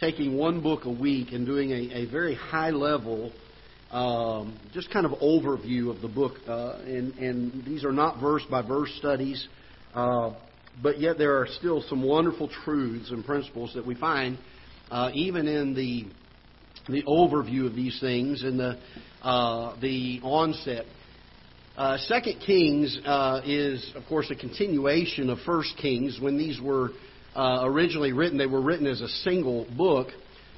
taking one book a week and doing a, a very high level, um, just kind of overview of the book. Uh, and, and these are not verse by verse studies, uh, but yet there are still some wonderful truths and principles that we find uh, even in the the overview of these things and the uh, the onset. Uh, Second Kings uh, is, of course, a continuation of First Kings. When these were uh, originally written, they were written as a single book.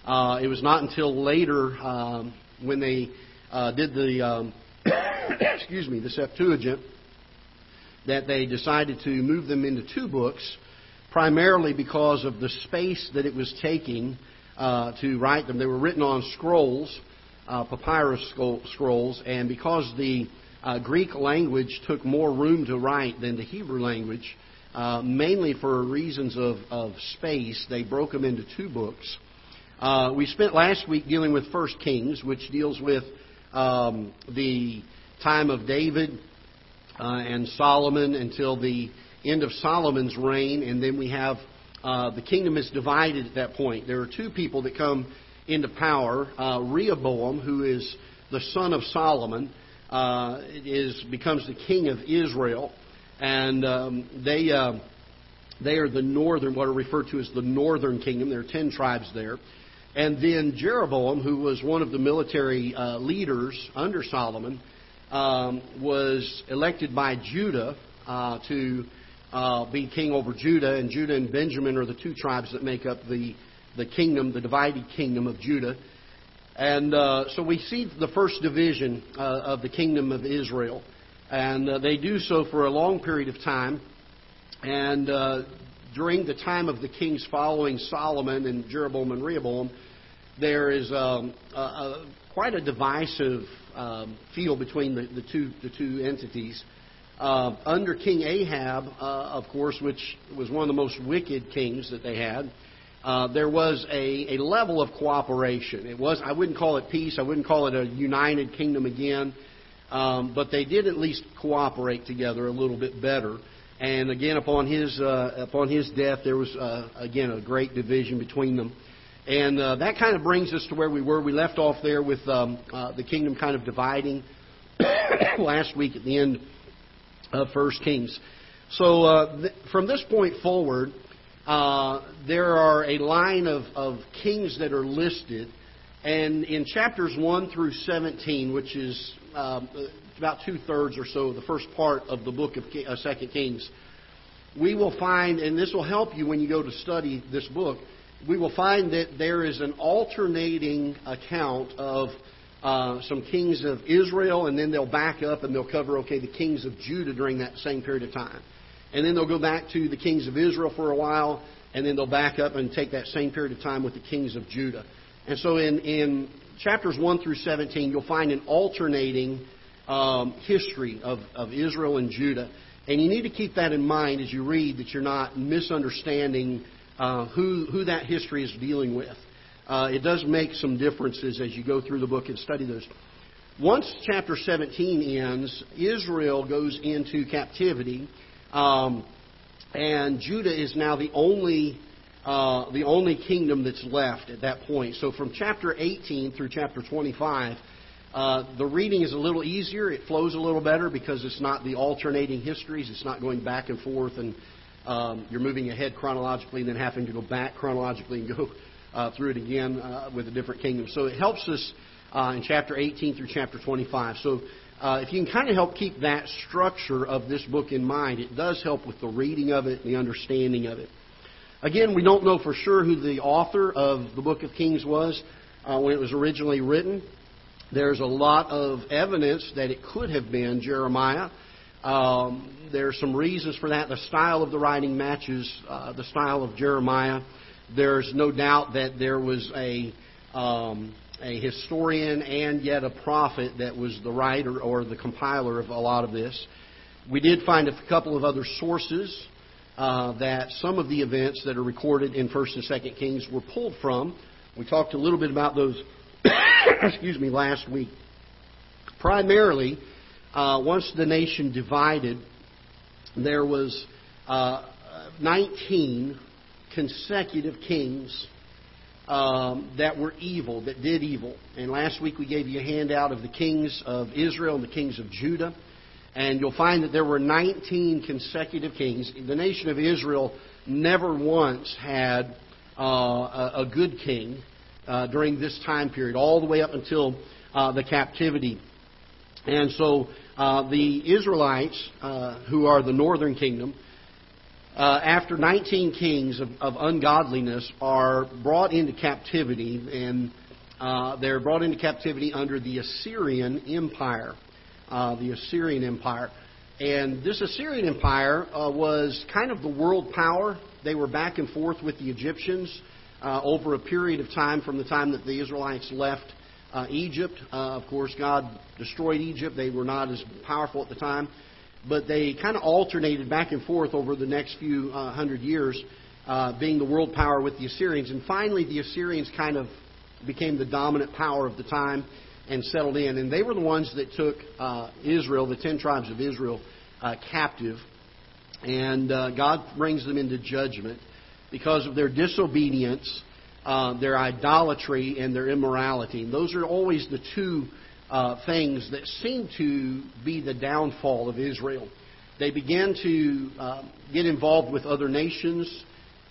Uh, it was not until later um, when they uh, did the um, excuse me the Septuagint that they decided to move them into two books, primarily because of the space that it was taking uh, to write them. They were written on scrolls, uh, papyrus scrolls, and because the uh, Greek language took more room to write than the Hebrew language, uh, mainly for reasons of, of space, they broke them into two books. Uh, we spent last week dealing with First Kings, which deals with um, the time of David uh, and Solomon until the end of Solomon's reign, and then we have uh, the kingdom is divided at that point. There are two people that come into power. Uh, Rehoboam, who is the son of Solomon, uh, is becomes the king of Israel, and um, they uh, they are the northern, what are referred to as the northern kingdom. There are ten tribes there, and then Jeroboam, who was one of the military uh, leaders under Solomon, um, was elected by Judah uh, to uh, be king over Judah, and Judah and Benjamin are the two tribes that make up the, the kingdom, the divided kingdom of Judah. And uh, so we see the first division uh, of the kingdom of Israel. And uh, they do so for a long period of time. And uh, during the time of the kings following Solomon and Jeroboam and Rehoboam, there is um, a, a, quite a divisive um, feel between the, the, two, the two entities. Uh, under King Ahab, uh, of course, which was one of the most wicked kings that they had, uh, there was a, a level of cooperation. It was I wouldn't call it peace. I wouldn't call it a united kingdom again, um, but they did at least cooperate together a little bit better. And again, upon his uh, upon his death, there was uh, again a great division between them. And uh, that kind of brings us to where we were. We left off there with um, uh, the kingdom kind of dividing last week at the end of First Kings. So uh, th- from this point forward, uh, there are a line of, of kings that are listed, and in chapters 1 through 17, which is um, about two thirds or so, the first part of the book of uh, Second Kings, we will find, and this will help you when you go to study this book, we will find that there is an alternating account of uh, some kings of Israel, and then they'll back up and they'll cover, okay, the kings of Judah during that same period of time. And then they'll go back to the kings of Israel for a while, and then they'll back up and take that same period of time with the kings of Judah. And so in, in chapters 1 through 17, you'll find an alternating um, history of, of Israel and Judah. And you need to keep that in mind as you read that you're not misunderstanding uh, who, who that history is dealing with uh, it does make some differences as you go through the book and study those. Once chapter 17 ends, Israel goes into captivity, um, and Judah is now the only uh, the only kingdom that's left at that point. So from chapter 18 through chapter 25, uh, the reading is a little easier. It flows a little better because it's not the alternating histories. It's not going back and forth, and um, you're moving ahead chronologically and then having to go back chronologically and go uh, through it again uh, with a different kingdom. So it helps us uh, in chapter 18 through chapter 25. So uh, if you can kind of help keep that structure of this book in mind, it does help with the reading of it and the understanding of it. Again, we don't know for sure who the author of the book of Kings was uh, when it was originally written. There's a lot of evidence that it could have been Jeremiah. Um, there are some reasons for that. The style of the writing matches uh, the style of Jeremiah. There's no doubt that there was a um, a historian and yet a prophet that was the writer or the compiler of a lot of this. We did find a couple of other sources uh, that some of the events that are recorded in First and Second Kings were pulled from. We talked a little bit about those, excuse me, last week. Primarily, uh, once the nation divided, there was uh, 19 consecutive kings um, that were evil, that did evil. And last week we gave you a handout of the kings of Israel and the kings of Judah. And you'll find that there were 19 consecutive kings. The nation of Israel never once had uh, a, a, good king uh, during this time period, all the way up until uh, the captivity. And so uh, the Israelites, uh, who are the northern kingdom, uh, after 19 kings of, of, ungodliness are brought into captivity, and they're brought into captivity under the Assyrian Empire. Uh, the Assyrian Empire. And this Assyrian Empire uh, was kind of the world power. They were back and forth with the Egyptians uh, over a period of time from the time that the Israelites left uh, Egypt. of course, God destroyed Egypt. They were not as powerful at the time but they kind of alternated back and forth over the next few uh, hundred years, uh, being the world power with the Assyrians. And finally, the Assyrians kind of became the dominant power of the time and settled in. And they were the ones that took uh, Israel, the ten tribes of Israel, uh, captive. And uh, God brings them into judgment because of their disobedience, uh, their idolatry, and their immorality. And those are always the two uh, things that seem to be the downfall of Israel. They began to uh, get involved with other nations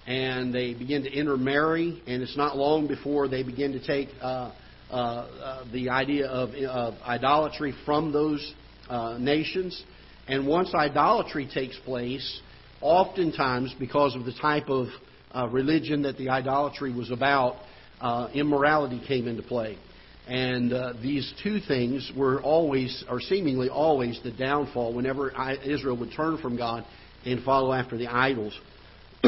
and they begin to intermarry, and it's not long before they begin to take uh the idea of, of, idolatry from those uh, nations. And once idolatry takes place, oftentimes because of the type of uh, religion that the idolatry was about, immorality came into play. And uh, these two things were always, or seemingly always, the downfall whenever Israel would turn from God and follow after the idols.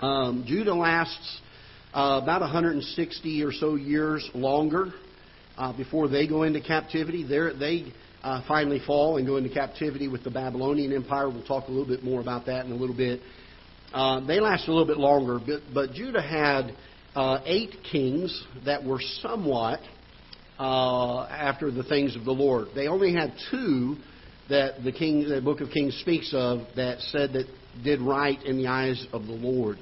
um, Judah lasts uh, about 160 or so years longer uh, before they go into captivity. They're, they uh, finally fall and go into captivity with the Babylonian Empire. We'll talk a little bit more about that in a little bit. Uh, they last a little bit longer, but, but Judah had uh, eight kings that were somewhat uh, after the things of the Lord. They only had two that the king, the book of Kings speaks of that said that did right in the eyes of the Lord,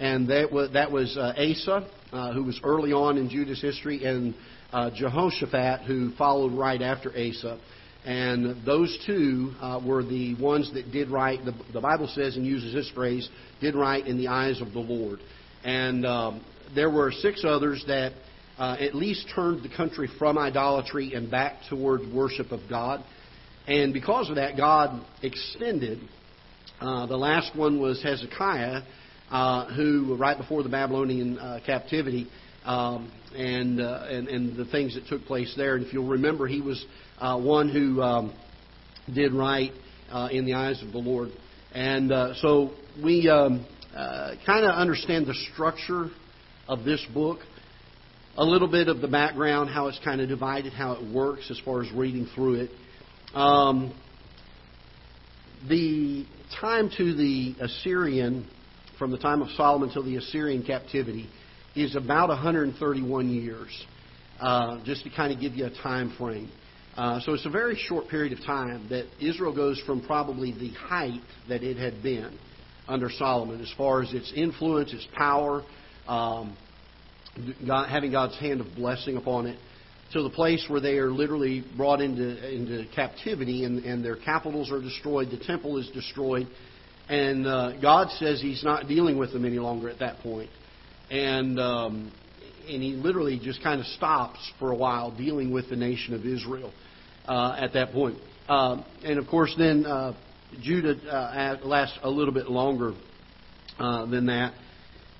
and that was that was uh, Asa, uh, who was early on in Judah's history, and uh, Jehoshaphat, who followed right after Asa. And those two uh, were the ones that did right. The, the Bible says and uses this phrase, did right in the eyes of the Lord. And um, there were six others that uh, at least turned the country from idolatry and back towards worship of God. And because of that, God extended. Uh, the last one was Hezekiah, uh, who, right before the Babylonian uh, captivity, um, and, uh, and, and the things that took place there. And if you'll remember, he was uh, one who um, did right in the eyes of the Lord. And so we um, kind of understand the structure of this book, a little bit of the background, how it's kind of divided, how it works as far as reading through it. Um, the time to the Assyrian, from the time of Solomon till the Assyrian captivity, is about 131 years, uh, just to kind of give you a time frame. Uh, so it's a very short period of time that Israel goes from probably the height that it had been under Solomon as far as its influence, its power, um, God, having God's hand of blessing upon it, to the place where they are literally brought into into captivity and, and their capitals are destroyed, the temple is destroyed, and uh, God says He's not dealing with them any longer at that point, and um, and He literally just kind of stops for a while dealing with the nation of Israel uh, at that point, uh, and of course then uh, Judah uh, lasts a little bit longer uh, than that,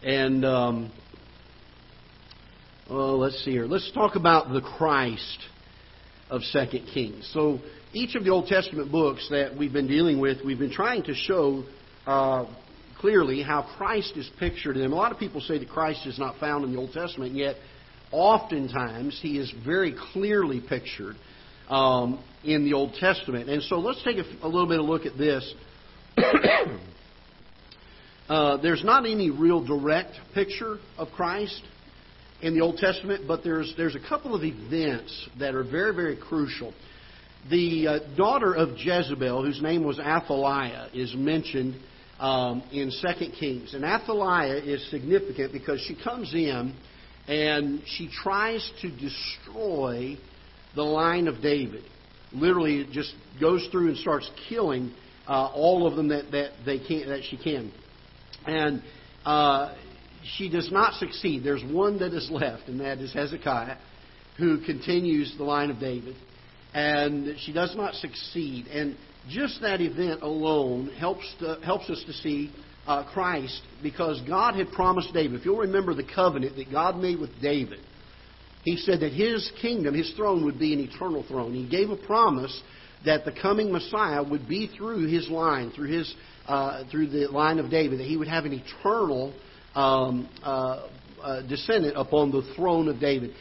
and um, Oh, let's see here. Let's talk about the Christ of Second Kings. So each of the Old Testament books that we've been dealing with, we've been trying to show uh, clearly how Christ is pictured in them. A lot of people say that Christ is not found in the Old Testament, yet oftentimes he is very clearly pictured um, in the Old Testament. And so let's take a, a little bit of look at this. uh, there's not any real direct picture of Christ in the Old Testament, but there's, there's a couple of events that are very, very crucial. The uh, daughter of Jezebel, whose name was Athaliah, is mentioned um, in 2 Kings. And Athaliah is significant because she comes in and she tries to destroy the line of David. Literally, it just goes through and starts killing uh, all of them that, that they can that she can. And uh, she does not succeed. There's one that is left, and that is Hezekiah, who continues the line of David. And she does not succeed. And just that event alone helps, to, helps us to see uh, Christ because God had promised David. If you'll remember the covenant that God made with David, He said that his kingdom, his throne, would be an eternal throne. He gave a promise that the coming Messiah would be through his line, through his uh, through the line of David, that he would have an eternal um, uh, uh, descendant upon the throne of David.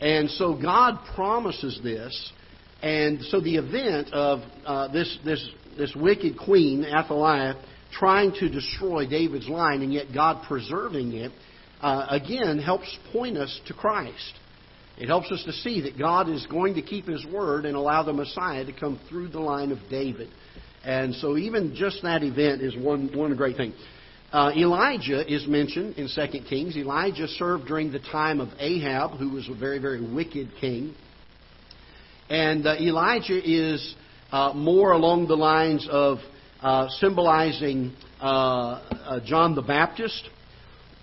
And so God promises this, and so the event of uh, this this this wicked queen Athaliah trying to destroy David's line, and yet God preserving it, uh, again helps point us to Christ. It helps us to see that God is going to keep His word and allow the Messiah to come through the line of David. And so, even just that event is one, one great thing. Uh, Elijah is mentioned in 2 Kings. Elijah served during the time of Ahab, who was a very, very wicked king. And uh, Elijah is uh, more along the lines of uh, symbolizing uh, uh, John the Baptist.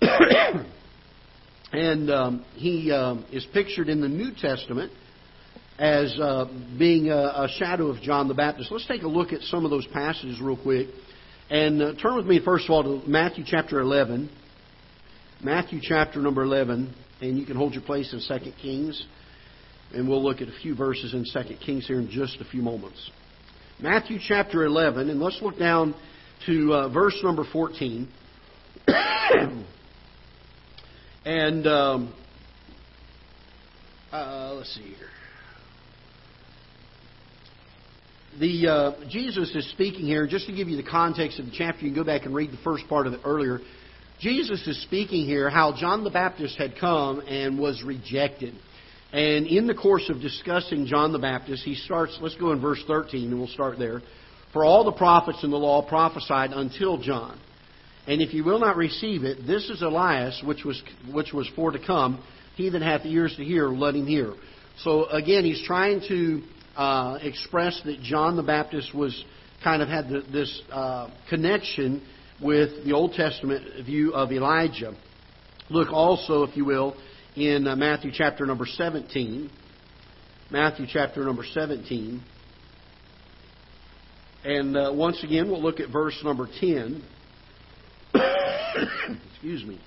and um, he um, is pictured in the New Testament as uh, being a, a, shadow of John the Baptist. Let's take a look at some of those passages real quick. And turn with me, first of all, to Matthew chapter 11. Matthew chapter number 11. And you can hold your place in 2 Kings. And we'll look at a few verses in 2 Kings here in just a few moments. Matthew chapter 11, and let's look down to uh, verse number 14. And um, uh, let's see here. The uh, Jesus is speaking here. Just to give you the context of the chapter, you can go back and read the first part of it earlier. Jesus is speaking here how John the Baptist had come and was rejected. And in the course of discussing John the Baptist, he starts, let's go in verse 13, and we'll start there. For all the prophets in the law prophesied until John. And if you will not receive it, this is Elias, which was, which was for to come. He that hath ears to hear, let him hear. So again, he's trying to uh, express that John the Baptist was kind of had the, this uh, connection with the Old Testament view of Elijah. Look also, if you will, in uh, Matthew chapter number 17. Matthew chapter number 17. And uh, once again, we'll look at verse number 10. Excuse me.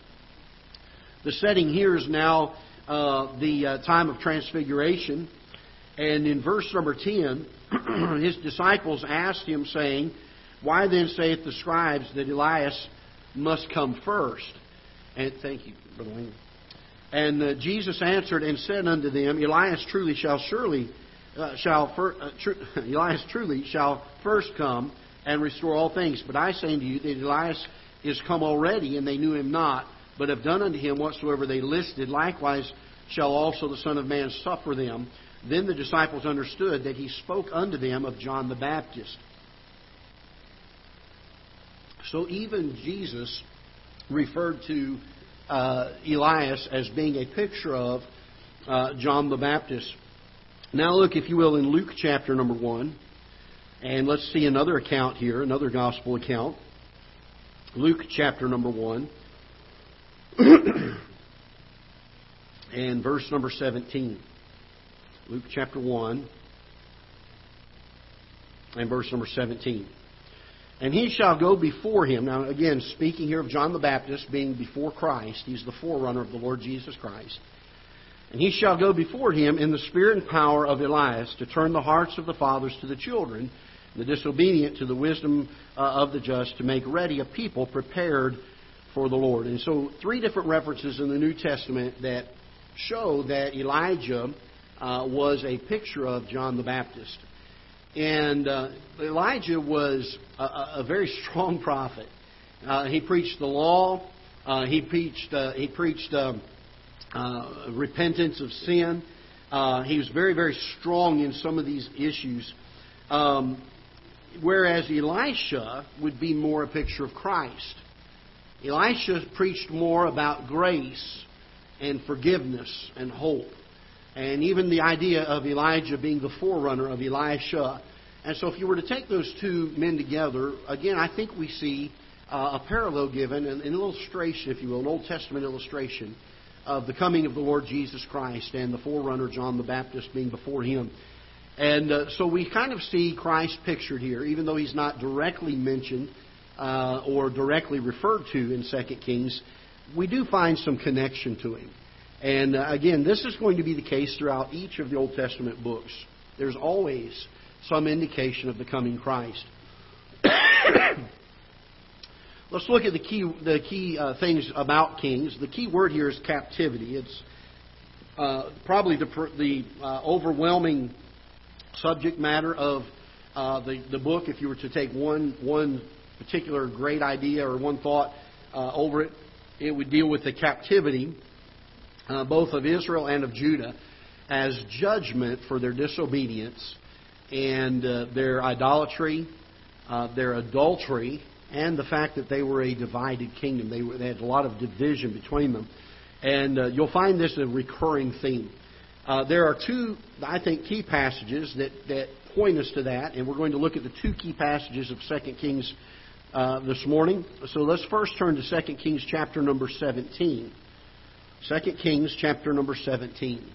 The setting here is now uh, the uh, time of transfiguration. And in verse number 10, his disciples asked him, saying, Why then saith the scribes that Elias must come first? And thank you, Brother Wayne. And uh, Jesus answered and said unto them, Elias truly shall surely uh, shall fir- uh, tr- Elias truly shall first come and restore all things. But I say unto you that Elias is come already, and they knew him not, but have done unto him whatsoever they listed. Likewise shall also the Son of Man suffer them. Then the disciples understood that he spoke unto them of John the Baptist. So even Jesus referred to uh, Elias as being a picture of uh, John the Baptist. Now look, if you will, in Luke chapter number 1, and let's see another account here, another gospel account. Luke chapter number 1 and verse number 17. Luke chapter 1 and verse number 17. And he shall go before him. Now, again, speaking here of John the Baptist being before Christ, he's the forerunner of the Lord Jesus Christ. And he shall go before him in the spirit and power of Elias to turn the hearts of the fathers to the children the disobedient to the wisdom uh, of the just to make ready a people prepared for the Lord. And so, three different references in the New Testament that show that Elijah uh, was a picture of John the Baptist. And uh, Elijah was a, a, very strong prophet. Uh, he preached the law. Uh, he preached. Uh, he preached um, repentance of sin. he was very, very strong in some of these issues. Um, whereas Elisha would be more a picture of Christ. Elisha preached more about grace and forgiveness and hope. And even the idea of Elijah being the forerunner of Elisha. And so, if you were to take those two men together, again, I think we see uh, a parallel given, an, an illustration, if you will, an Old Testament illustration of the coming of the Lord Jesus Christ and the forerunner John the Baptist being before him. And uh, so we kind of see Christ pictured here, even though he's not directly mentioned uh, or directly referred to in 2 Kings, we do find some connection to him. And uh, again, this is going to be the case throughout each of the Old Testament books. There's always some indication of the coming Christ. Let's look at the key, the key uh, things about kings. The key word here is captivity. It's uh, probably the, the uh, overwhelming subject matter of uh, the, the book. If you were to take one, one particular great idea or one thought uh, over it, it would deal with the captivity uh, both of Israel and of Judah as judgment for their disobedience and their idolatry, their adultery, and the fact that they were a divided kingdom. They, were, they had a lot of division between them. And uh, you'll find this a recurring theme. Uh, there are two, I think, key passages that, that point us to that, and we're going to look at the two key passages of 2 Kings uh, this morning. So let's first turn to 2 Kings chapter number 17. 2 Kings chapter number 17.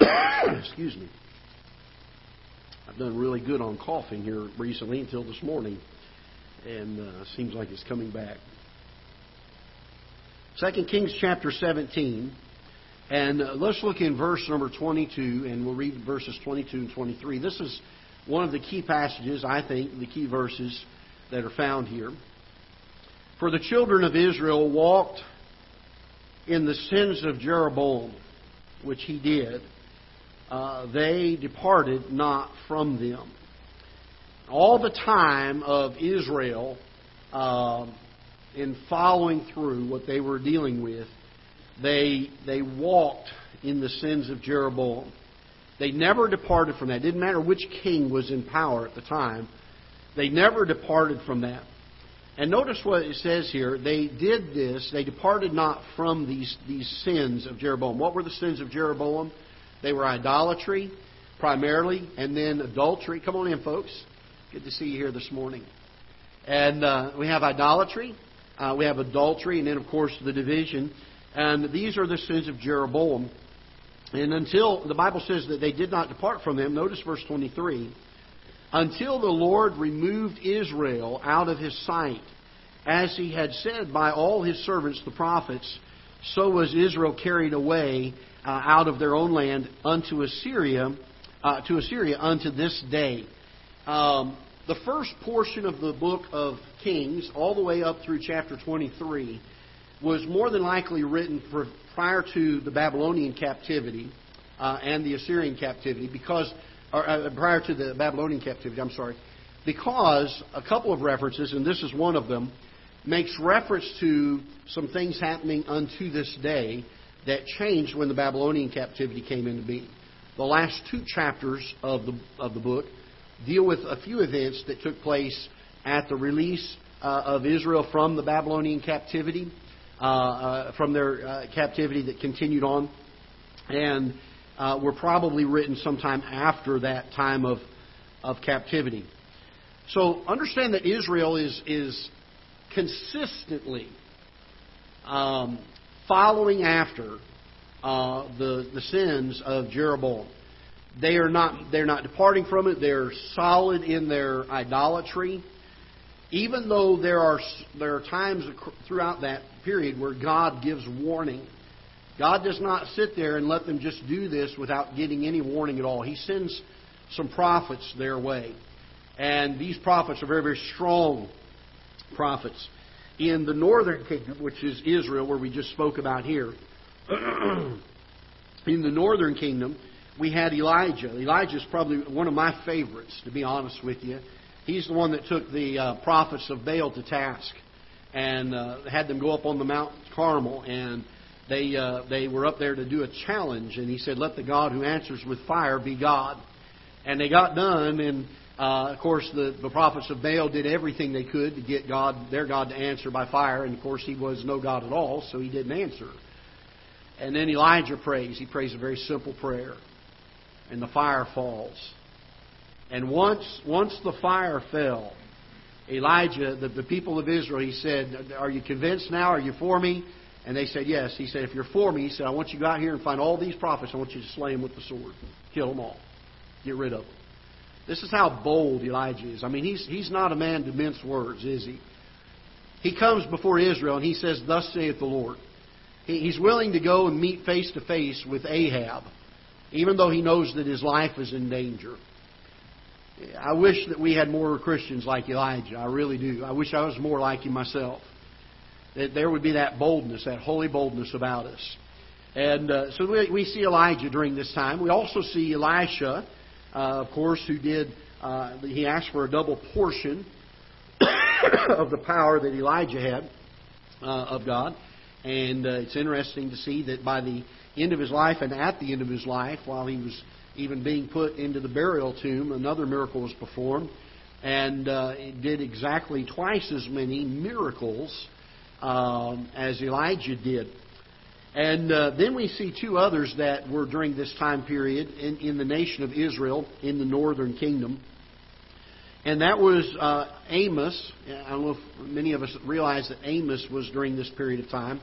Excuse me. I've done really good on coughing here recently until this morning, and uh, seems like it's coming back. Second Kings chapter 17, and uh, let's look in verse number 22, and we'll read verses 22 and 23. This is one of the key passages, I think, the key verses that are found here. For the children of Israel walked in the sins of Jeroboam, which he did uh, they departed not from them. All the time of Israel, uh, in following through what they were dealing with, they they walked in the sins of Jeroboam. They never departed from that. It didn't matter which king was in power at the time. They never departed from that. And notice what it says here. They did this. They departed not from these, these sins of Jeroboam. What were the sins of Jeroboam? They were idolatry, primarily, and then adultery. Come on in, folks. Good to see you here this morning. And uh, we have idolatry, uh, we have adultery, and then, of course, the division. And these are the sins of Jeroboam. And until the Bible says that they did not depart from them, notice verse 23 until the Lord removed Israel out of his sight, as he had said by all his servants the prophets, so was Israel carried away uh, out of their own land unto Assyria, uh, to Assyria unto this day. Um, the first portion of the book of Kings, all the way up through chapter 23, was more than likely written prior to the Babylonian captivity uh, and the Assyrian captivity, because or, uh, prior to the Babylonian captivity. I'm sorry, because a couple of references, and this is one of them, makes reference to some things happening unto this day that changed when the Babylonian captivity came into being. The last two chapters of the, of the book deal with a few events that took place at the release uh, of Israel from the Babylonian captivity, uh, uh, from their uh, captivity that continued on, and uh, were probably written sometime after that time of, of captivity. So understand that Israel is, is consistently um, following after uh, the the sins of Jeroboam. They are not they're not departing from it. They're solid in their idolatry. Even though there are there are times throughout that period where God gives warning. God does not sit there and let them just do this without getting any warning at all. He sends some prophets their way. And these prophets are very, very strong prophets in the northern kingdom, which is Israel, where we just spoke about here, in the northern kingdom, we had Elijah. Elijah is probably one of my favorites, to be honest with you. He's the one that took the uh, prophets of Baal to task and uh, had them go up on the Mount Carmel and they uh, they were up there to do a challenge, and he said, "Let the God who answers with fire be God." And they got done, and uh, of course the, the prophets of Baal did everything they could to get God their God to answer by fire, and of course he was no God at all, so he didn't answer. And then Elijah prays. He prays a very simple prayer, and the fire falls. And once once the fire fell, Elijah, the, the people of Israel, he said, Are you convinced now? Are you for me? And they said, Yes. He said, If you're for me, he said, I want you to go out here and find all these prophets. I want you to slay them with the sword. Kill them all. Get rid of them. This is how bold Elijah is. I mean, he's, he's not a man to mince words, is he? He comes before Israel and he says, Thus saith the Lord. He, he's willing to go and meet face to face with Ahab, even though he knows that his life is in danger. I wish that we had more Christians like Elijah. I really do. I wish I was more like him myself. That there would be that boldness, that holy boldness about us. And uh, so we, we see Elijah during this time. We also see Elisha, uh, of course, who did, uh, he asked for a double portion of the power that Elijah had uh, of God. And uh, it's interesting to see that by the end of his life and at the end of his life, while he was even being put into the burial tomb, another miracle was performed, and uh, it did exactly twice as many miracles um, as Elijah did. And uh, then we see two others that were during this time period in, in the nation of Israel in the northern kingdom. And that was uh, Amos. I don't know if many of us realize that Amos was during this period of time.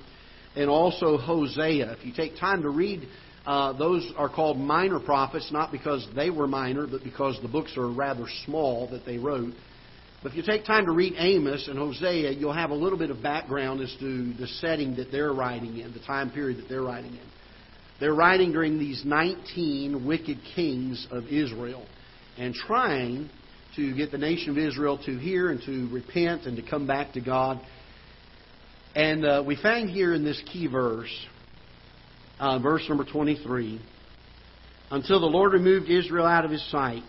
And also Hosea. If you take time to read uh, those are called minor prophets, not because they were minor, but because the books are rather small that they wrote. But if you take time to read Amos and Hosea, you'll have a little bit of background as to the setting that they're writing in, the time period that they're writing in. They're writing during these 19 wicked kings of Israel and trying to get the nation of Israel to hear and to repent and to come back to God. And uh, we find here in this key verse uh, verse number 23. Until the Lord removed Israel out of his sight.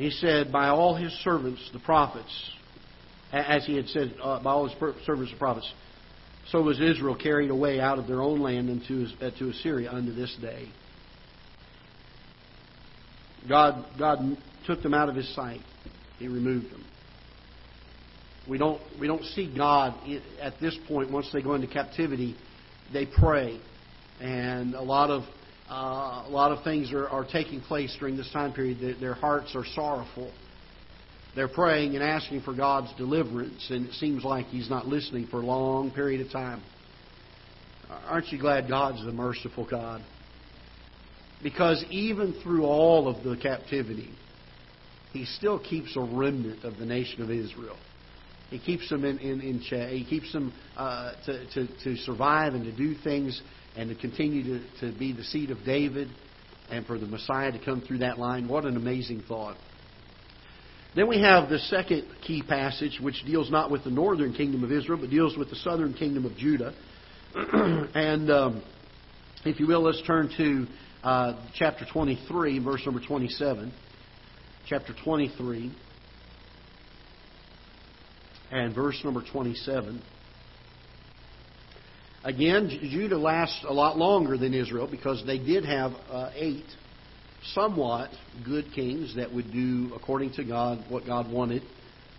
He said, by all his servants, the prophets, as he had said, uh, by all his servants, the prophets, so was Israel carried away out of their own land into, uh, to Assyria unto this day. God, God took them out of his sight. He removed them. We don't, we don't see God at this point, once they go into captivity, they pray. And a lot of, uh, a lot of things are, are taking place during this time period. Their, their hearts are sorrowful. They're praying and asking for God's deliverance, and it seems like He's not listening for a long period of time. Aren't you glad God's the merciful God? Because even through all of the captivity, He still keeps a remnant of the nation of Israel. He keeps them in, in, in check. He keeps them uh, to, to, to survive and to do things and to continue to, to be the seed of David and for the Messiah to come through that line. What an amazing thought. Then we have the second key passage, which deals not with the northern kingdom of Israel, but deals with the southern kingdom of Judah. and um, if you will, let's turn to uh, chapter 23, verse number 27. Chapter 23 and verse number 27. Again, Judah lasts a lot longer than Israel because they did have uh, eight somewhat good kings that would do according to God what God wanted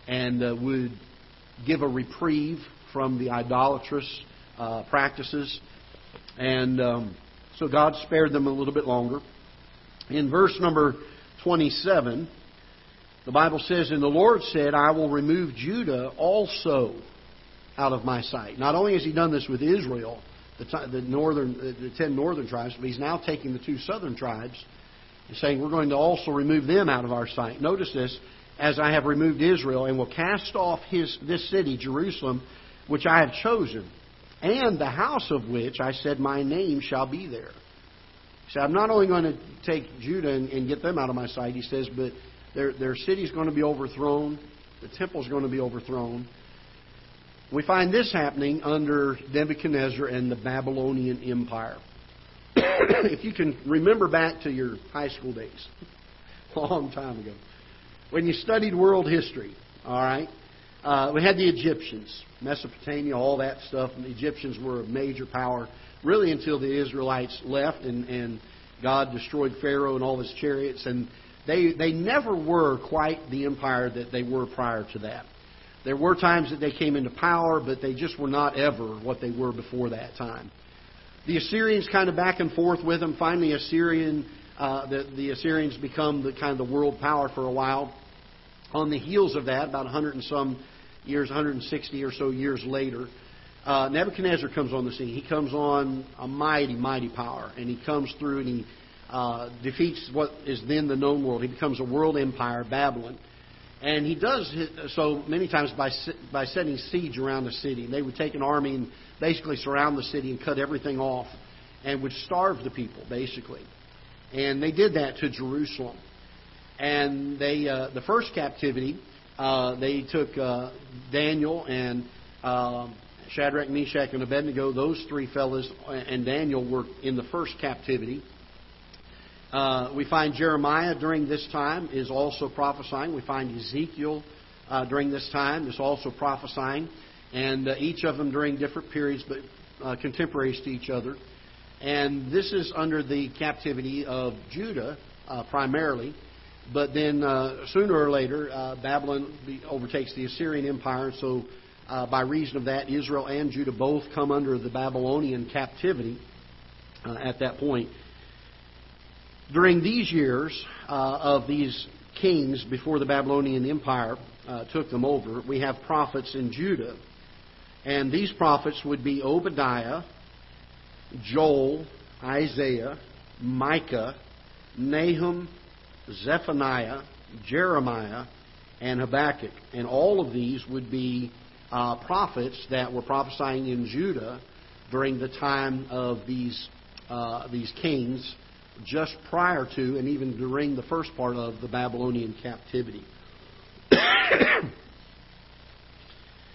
and uh, would give a reprieve from the idolatrous uh, practices. And um, so God spared them a little bit longer. In verse number 27, the Bible says, And the Lord said, I will remove Judah also out of my sight. Not only has he done this with Israel, the, the northern, the ten northern tribes, but he's now taking the two southern tribes and saying, We're going to also remove them out of our sight. Notice this, as I have removed Israel, and will cast off his, this city, Jerusalem, which I have chosen, and the house of which I said, My name shall be there. He said, I'm not only going to take Judah and, and get them out of my sight, he says, but their, their is going to be overthrown. The temple is going to be overthrown. We find this happening under Nebuchadnezzar and the Babylonian Empire. if you can remember back to your high school days, a long time ago, when you studied world history, all right, Uh, we had the Egyptians, Mesopotamia, all that stuff. And the Egyptians were a major power, really until the Israelites left and, and God destroyed Pharaoh and all his chariots. And they, they never were quite the empire that they were prior to that. There were times that they came into power, but they just were not ever what they were before that time. The Assyrians kind of back and forth with them. Finally, Assyrian, uh, the, the Assyrians become the kind of the world power for a while. On the heels of that, about 100 and some years, 160 or so years later, uh, Nebuchadnezzar comes on the scene. He comes on a mighty, mighty power, and he comes through and he uh, defeats what is then the known world. He becomes a world empire, Babylon. And he does so many times by, by setting siege around the city. They would take an army and basically surround the city and cut everything off and would starve the people, basically. And they did that to Jerusalem. And they, uh, the first captivity, uh, they took uh, Daniel and uh, Shadrach, Meshach, and Abednego. Those three fellows and Daniel were in the first captivity. Uh, we find Jeremiah during this time is also prophesying. We find Ezekiel uh, during this time is also prophesying, and uh, each of them during different periods, but uh, contemporaries to each other. And this is under the captivity of Judah uh, primarily, but then uh, sooner or later Babylon overtakes the Assyrian Empire. So, by reason of that, Israel and Judah both come under the Babylonian captivity at that point during these years uh, of these kings before the Babylonian Empire uh, took them over, we have prophets in Judah. And these prophets would be Obadiah, Joel, Isaiah, Micah, Nahum, Zephaniah, Jeremiah, and Habakkuk. And all of these would be uh, prophets that were prophesying in Judah during the time of these, uh, these kings just prior to and even during the first part of the Babylonian captivity.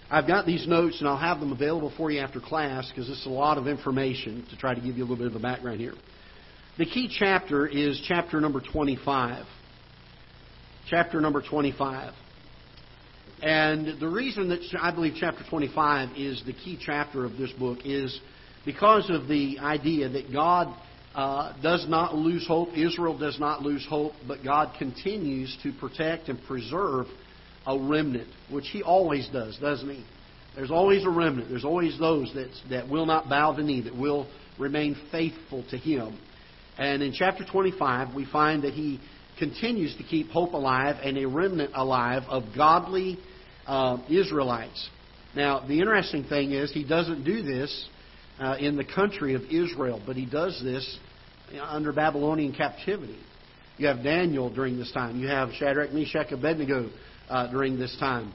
I've got these notes and I'll have them available for you after class because it's a lot of information to try to give you a little bit of a background here. The key chapter is chapter number 25. Chapter number 25. And the reason that I believe chapter 25 is the key chapter of this book is because of the idea that God uh, does not lose hope. Israel does not lose hope, but God continues to protect and preserve a remnant, which He always does, doesn't He? There's always a remnant. There's always those that, that will not bow the knee, that will remain faithful to Him. And in chapter 25, we find that He continues to keep hope alive and a remnant alive of godly uh, Israelites. Now, the interesting thing is, He doesn't do this uh, in the country of Israel, but He does this under Babylonian captivity. You have Daniel during this time. You have Shadrach, Meshach, Abednego uh, during this time.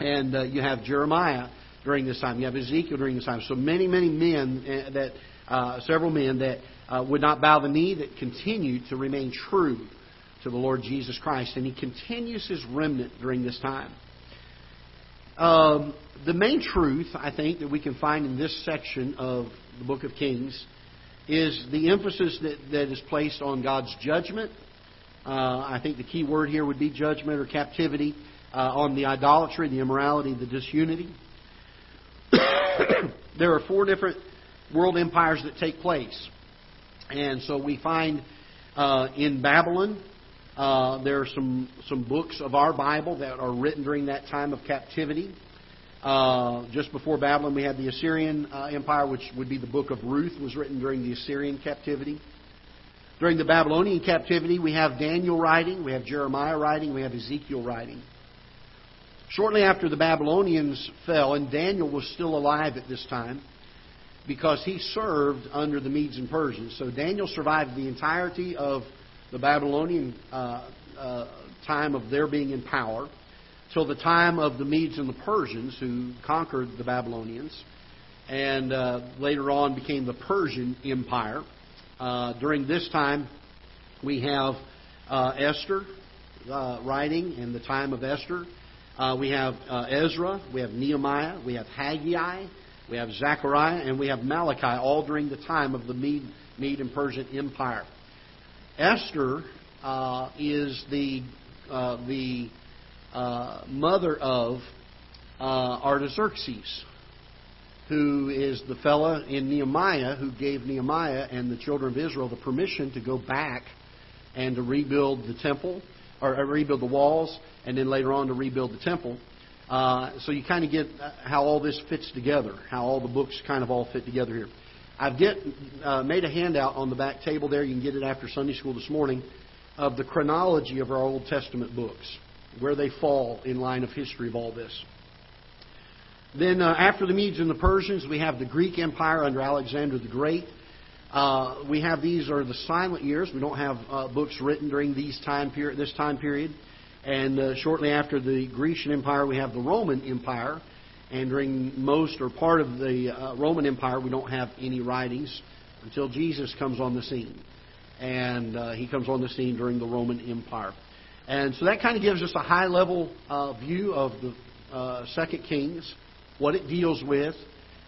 And uh, you have Jeremiah during this time. You have Ezekiel during this time. So many, many men uh, that, uh, several men that uh, would not bow the knee, that continued to remain true to the Lord Jesus Christ. And he continues his remnant during this time. Um, the main truth, I think, that we can find in this section of the book of Kings is the emphasis that, that is placed on God's judgment. Uh, I think the key word here would be judgment or captivity, uh, on the idolatry, the immorality, the disunity. there are four different world empires that take place. And so we find uh, in Babylon, uh, there are some, some books of our Bible that are written during that time of captivity. Uh, just before Babylon, we had the Assyrian uh, Empire, which would be the book of Ruth, was written during the Assyrian captivity. During the Babylonian captivity, we have Daniel writing, we have Jeremiah writing, we have Ezekiel writing. Shortly after the Babylonians fell, and Daniel was still alive at this time because he served under the Medes and Persians. So Daniel survived the entirety of the Babylonian uh, uh, time of their being in power till the time of the Medes and the Persians who conquered the Babylonians and uh, later on became the Persian Empire. Uh, during this time, we have uh, Esther uh, writing in the time of Esther. We have Ezra, we have Nehemiah, we have Haggai, we have Zechariah, and we have Malachi, all during the time of the Mede, Mede and Persian Empire. Esther is the the uh, mother of uh, Artaxerxes, who is the fella in Nehemiah who gave Nehemiah and the children of Israel the permission to go back and to rebuild the temple, or uh, rebuild the walls, and then later on to rebuild the temple. Uh, so you kind of get uh, how all this fits together, how all the books kind of all fit together here. I've get, uh, made a handout on the back table there. You can get it after Sunday school this morning of the chronology of our Old Testament books, where they fall in line of history of all this. Then, uh, after the Medes and the Persians, we have the Greek Empire under Alexander the Great. Uh, we have these are the silent years. We don't have uh, books written during these time period, this time period. And uh, shortly after the Grecian Empire, we have the Roman Empire. And during most or part of the uh, Roman Empire, we don't have any writings until Jesus comes on the scene. And uh, he comes on the scene during the Roman Empire. And so that kind of gives us a high level uh, view of the uh, Second Kings, what it deals with,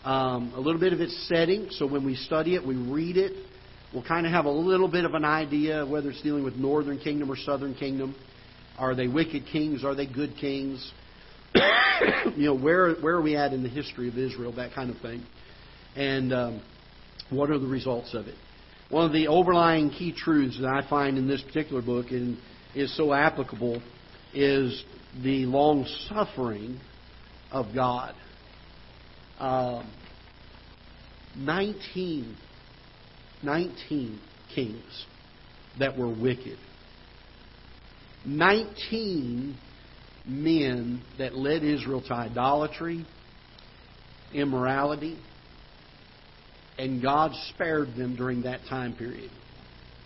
um, a little bit of its setting. So when we study it, we read it, we'll kind of have a little bit of an idea whether it's dealing with Northern Kingdom or Southern Kingdom. Are they wicked kings? Are they good kings? you know, where where are we at in the history of Israel? That kind of thing, and um, what are the results of it? One of the overlying key truths that I find in this particular book and is so applicable is the long suffering of God. Um, 19, 19 kings that were wicked. 19 men that led Israel to idolatry, immorality, and God spared them during that time period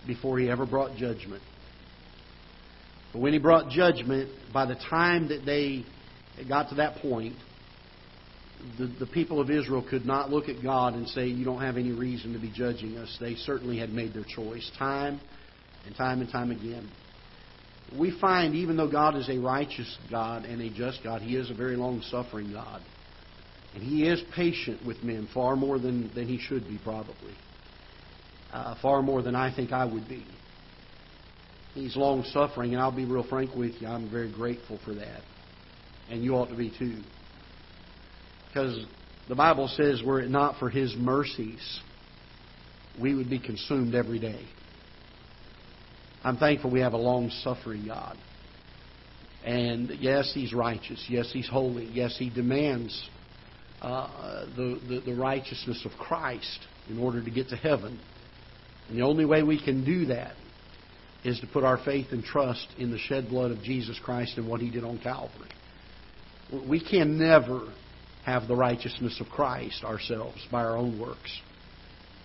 before He ever brought judgment. But when He brought judgment, by the time that they got to that point, the, the people of Israel could not look at God and say, You don't have any reason to be judging us. They certainly had made their choice time and time and time again we find even though God is a righteous God and a just God, He is a very long suffering God. And He is patient with men far more than, than He should be, probably. Uh, far more than I think I would be. He's long suffering, and I'll be real frank with you, I'm very grateful for that. And you ought to be too. Because the Bible says, were it not for His mercies, we would be consumed every day. I'm thankful we have a long suffering God. And yes, He's righteous. Yes, He's holy. Yes, He demands uh, the, the, the righteousness of Christ in order to get to heaven. And the only way we can do that is to put our faith and trust in the shed blood of Jesus Christ and what He did on Calvary. We can never have the righteousness of Christ ourselves by our own works.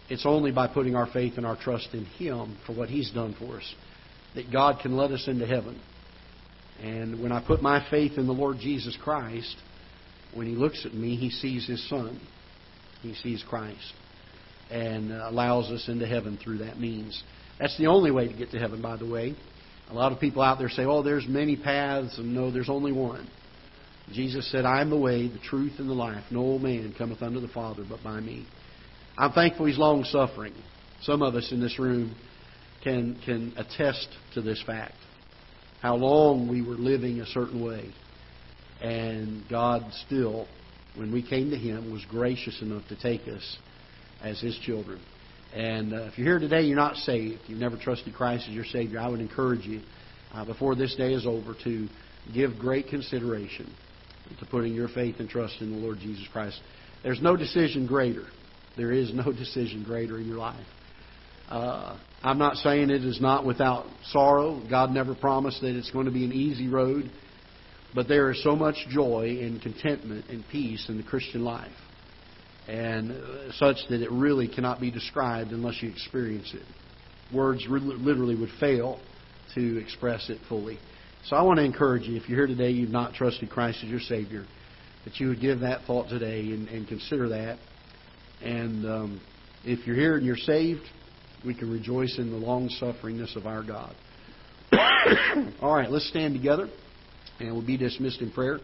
It's only by putting our faith and our trust in Him for what He's done for us that God can let us into heaven. And when I put my faith in the Lord Jesus Christ, when He looks at me, He sees His Son. He sees Christ. And allows us into heaven through that means. That's the only way to get to heaven, by the way. A lot of people out there say, oh, there's many paths, and no, there's only one. Jesus said, I am the way, the truth, and the life. No man cometh unto the Father but by me. I'm thankful He's long suffering. Some of us in this room can, can attest to this fact. How long we were living a certain way. And God still, when we came to Him, was gracious enough to take us as His children. And uh, if you're here today, you're not saved, you've never trusted Christ as your Savior, I would encourage you, uh, before this day is over, to give great consideration to putting your faith and trust in the Lord Jesus Christ. There's no decision greater. There is no decision greater in your life. Uh, I'm not saying it is not without sorrow. God never promised that it's going to be an easy road. But there is so much joy and contentment and peace in the Christian life. And uh, such that it really cannot be described unless you experience it. Words literally would fail to express it fully. So I want to encourage you, if you're here today, you've not trusted Christ as your Savior, that you would give that thought today and, and consider that. And um, if you're here and you're saved, we can rejoice in the long sufferingness of our God. All right, let's stand together and we'll be dismissed in prayer.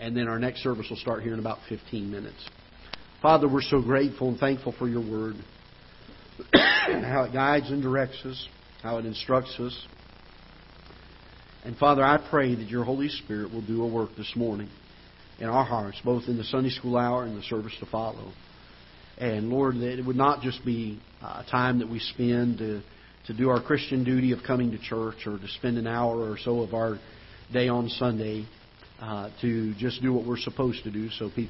And then our next service will start here in about 15 minutes. Father, we're so grateful and thankful for your word, how it guides and directs us, how it instructs us. And Father, I pray that your Holy Spirit will do a work this morning. in our hearts, both in the Sunday school hour and the service to follow. And Lord, that it would not just be a time that we spend to, to do our Christian duty of coming to church or to spend an hour or so of our day on Sunday uh, to just do what we're supposed to do so people